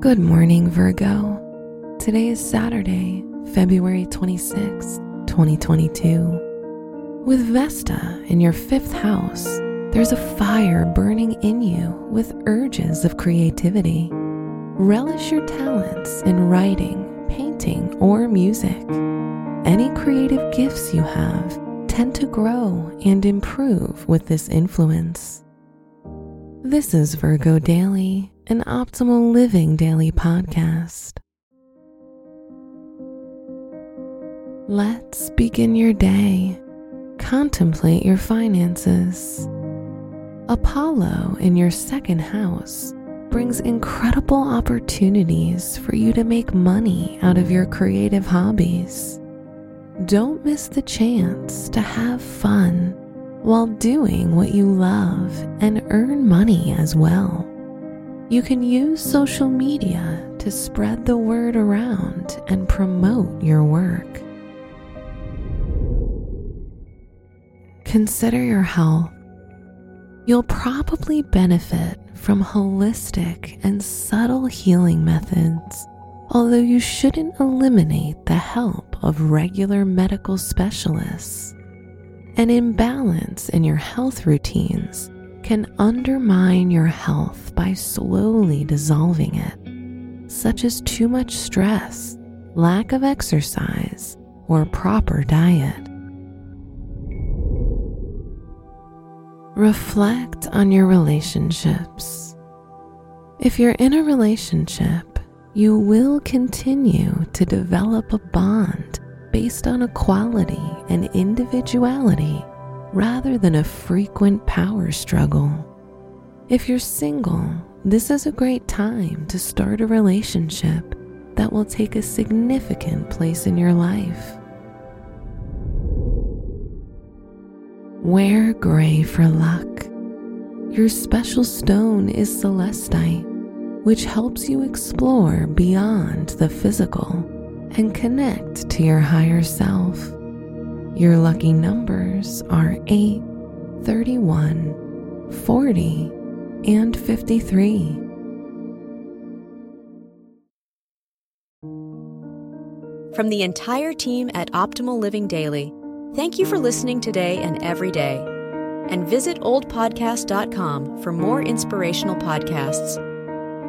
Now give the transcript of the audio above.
Good morning, Virgo. Today is Saturday, February 26, 2022. With Vesta in your fifth house, there's a fire burning in you with urges of creativity. Relish your talents in writing, painting, or music. Any creative gifts you have tend to grow and improve with this influence. This is Virgo Daily, an optimal living daily podcast. Let's begin your day. Contemplate your finances. Apollo in your second house brings incredible opportunities for you to make money out of your creative hobbies. Don't miss the chance to have fun while doing what you love and earn money as well. You can use social media to spread the word around and promote your work. Consider your health. You'll probably benefit from holistic and subtle healing methods, although you shouldn't eliminate the help of regular medical specialists. An imbalance in your health routines can undermine your health by slowly dissolving it, such as too much stress, lack of exercise, or proper diet. Reflect on your relationships. If you're in a relationship, you will continue to develop a bond based on equality and individuality rather than a frequent power struggle. If you're single, this is a great time to start a relationship that will take a significant place in your life. Wear gray for luck. Your special stone is celestite, which helps you explore beyond the physical and connect to your higher self. Your lucky numbers are 8, 31, 40, and 53. From the entire team at Optimal Living Daily, thank you for listening today and every day. And visit oldpodcast.com for more inspirational podcasts.